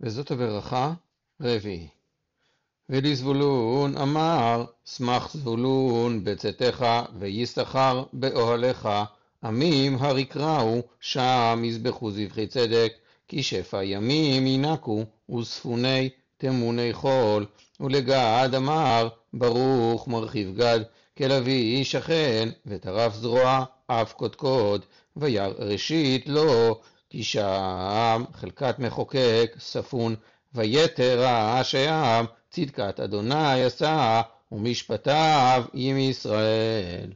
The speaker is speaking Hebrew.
וזאת הברכה רביעי. ולזבולון אמר, שמח זבולון בצאתך, ויששכר באוהליך, עמים הר יקראו, שם יזבחו זבחי צדק, כי שפע ימים ינקו, וספוני תמוני חול. ולגד אמר, ברוך מרחיב גד, כלביא שכן, וטרף זרוע, אף קודקוד, וירא ראשית לו, כי שם חלקת מחוקק ספון, ויתר השעם צדקת אדוני עשה, ומשפטיו עם ישראל.